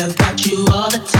Say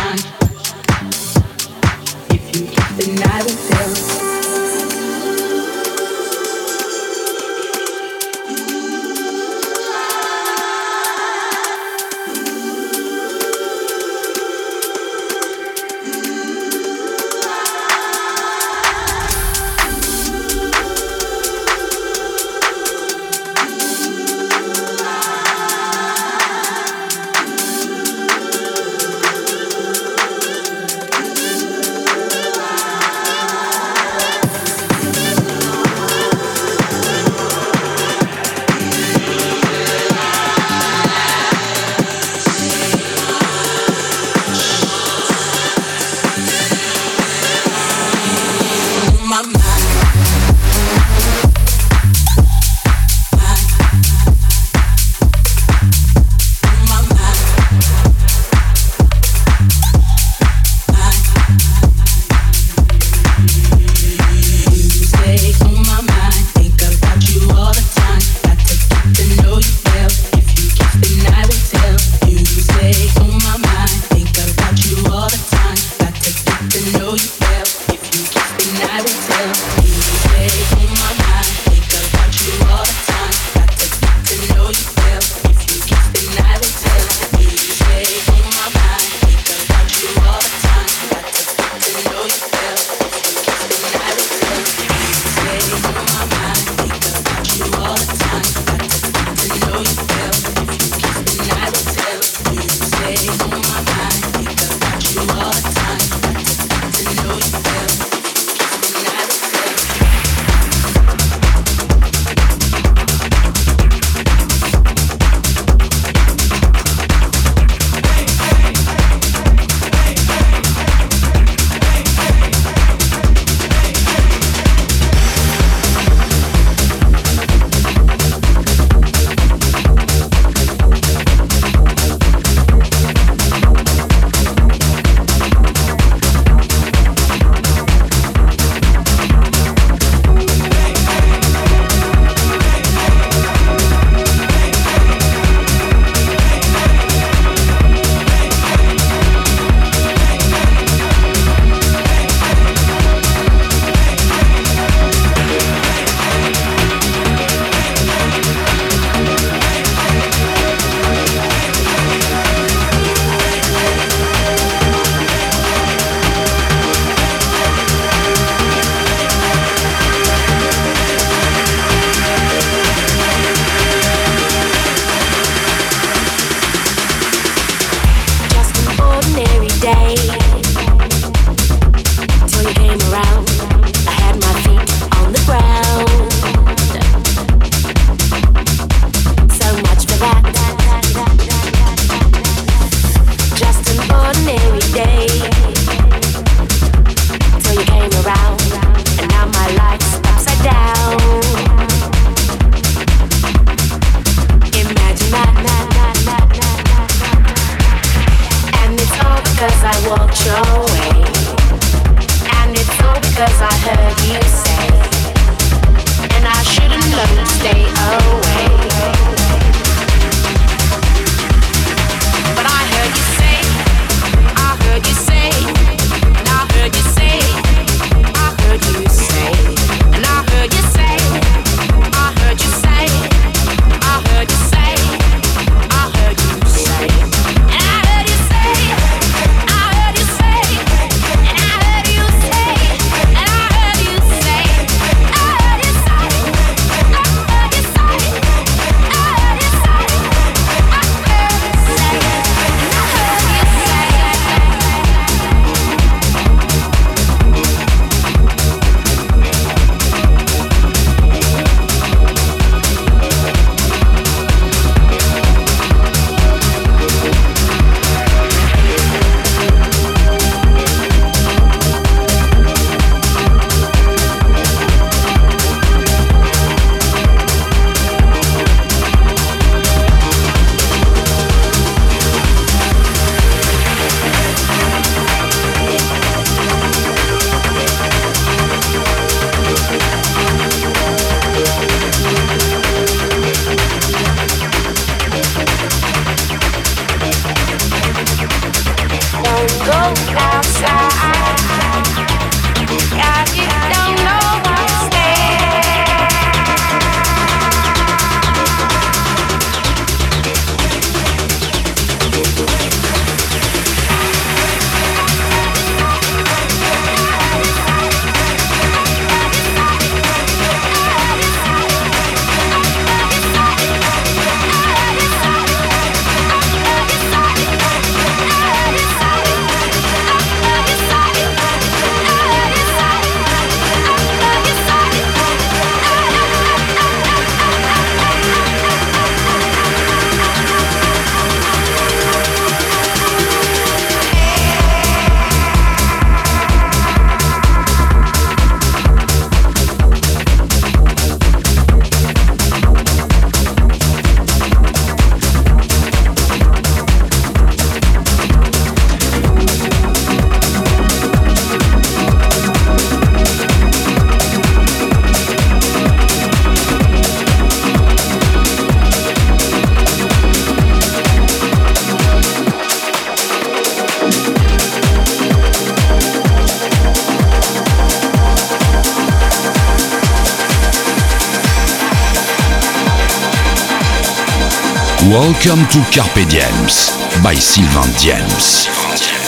Welcome to Carpe Diems by Sylvain Diems.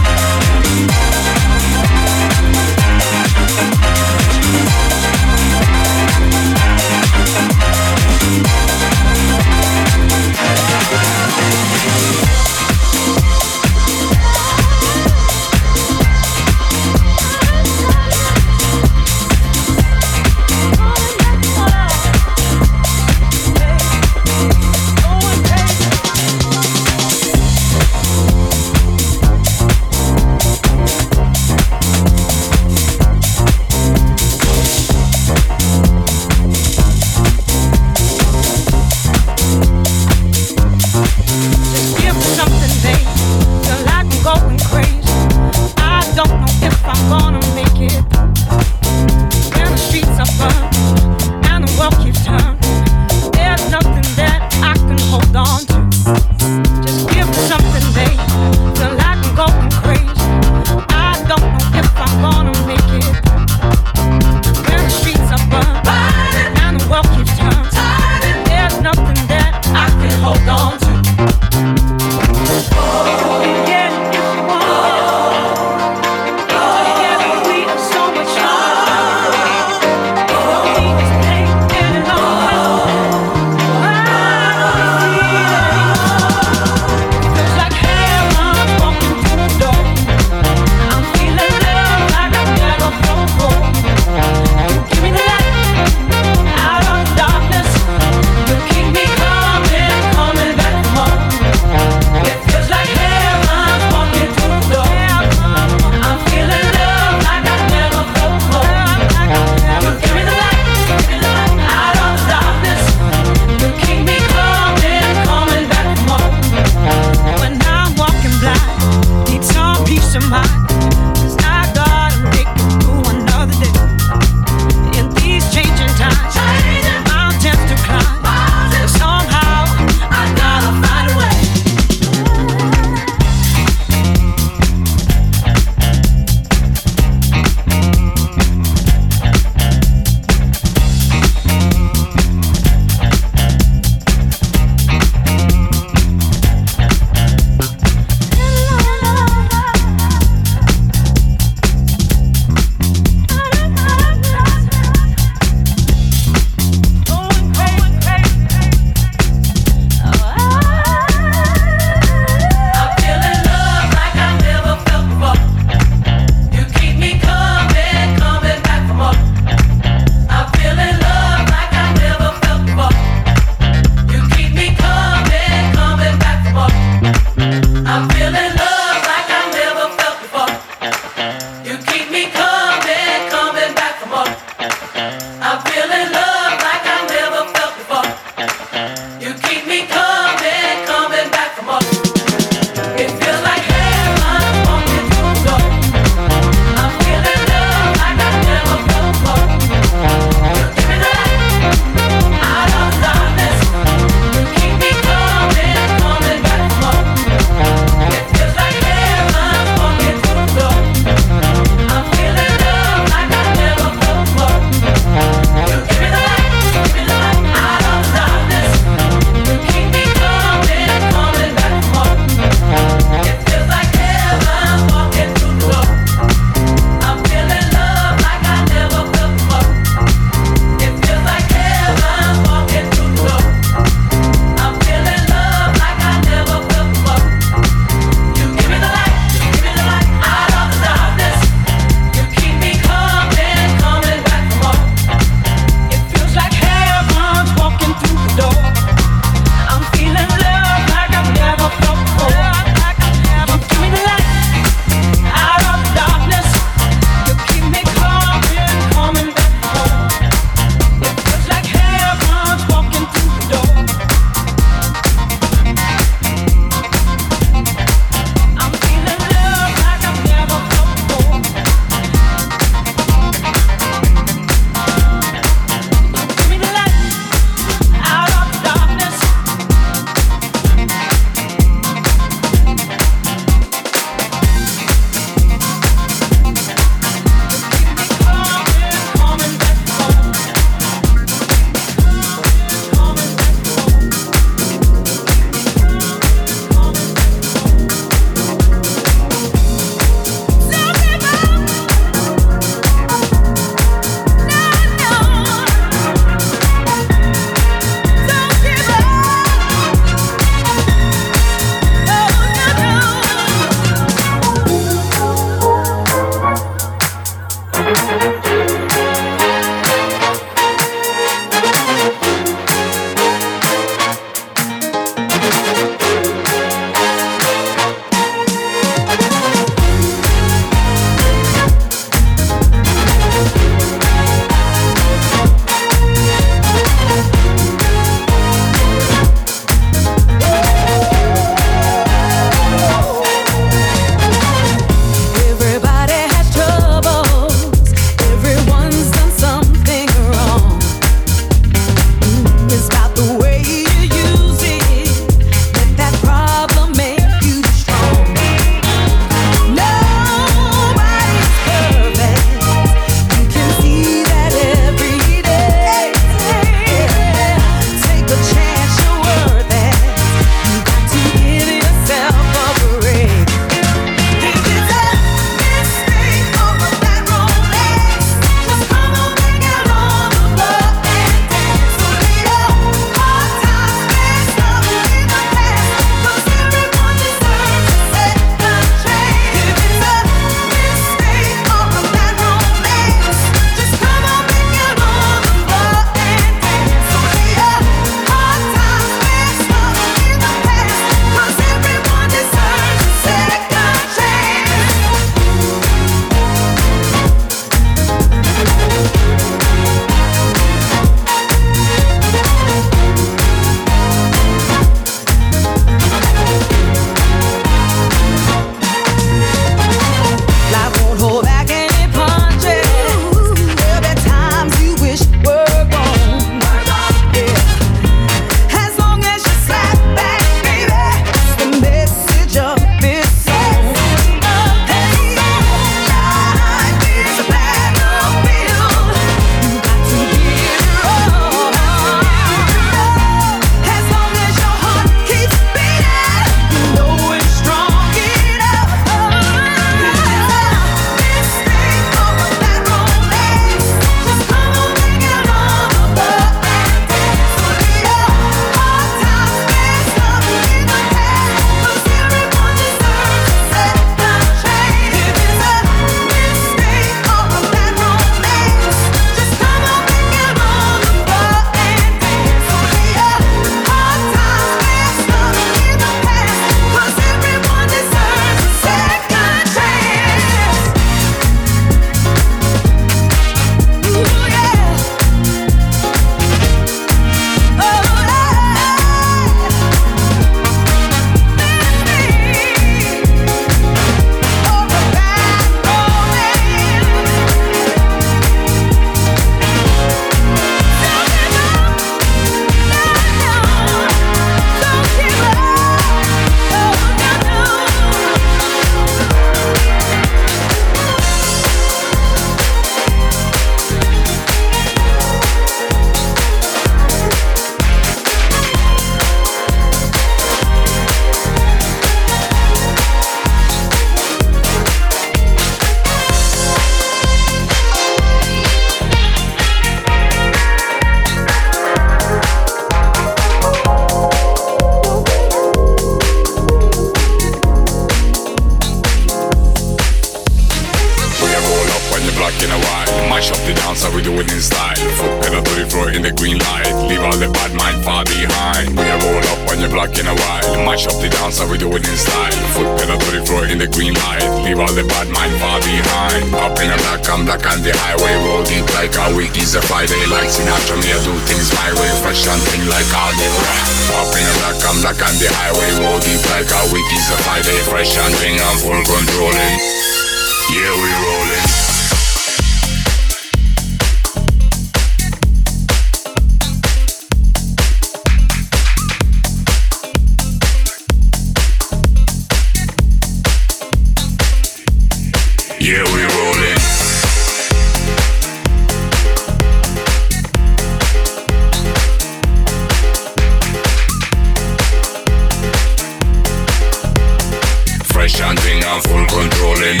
Full controlling.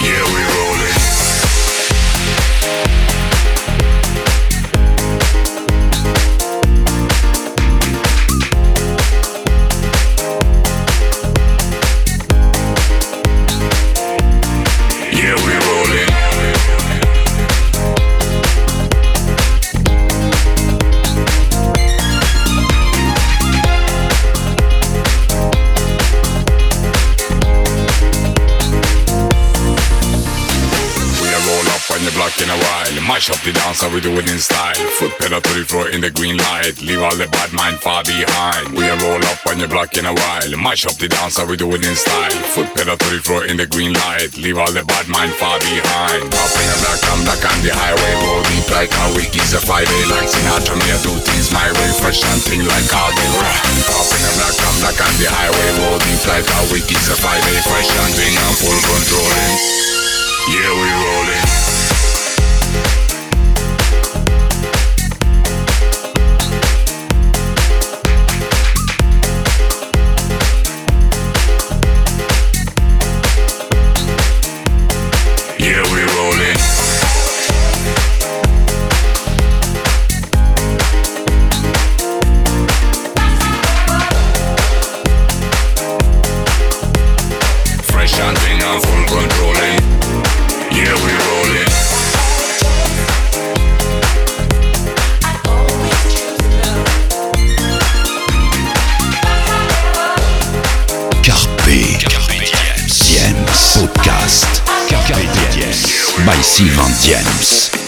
Yeah, we we do it in style. Foot pedal to the floor in the green light. Leave all the bad mind far behind. We a roll up on the block in a while. Mash up the dance, we do it in style. Foot pedal to the floor in the green light. Leave all the bad mind far behind. Up in the black, I'm back on the highway. Roll deep like a week is a Friday. Like Sinatra, me I do things my way. Fresh and thing like all the Up in the black, I'm back on the highway. Roll deep like a week is a Friday. Fresh and thing, I'm full controlling. Yeah, we rolling. Stephen James.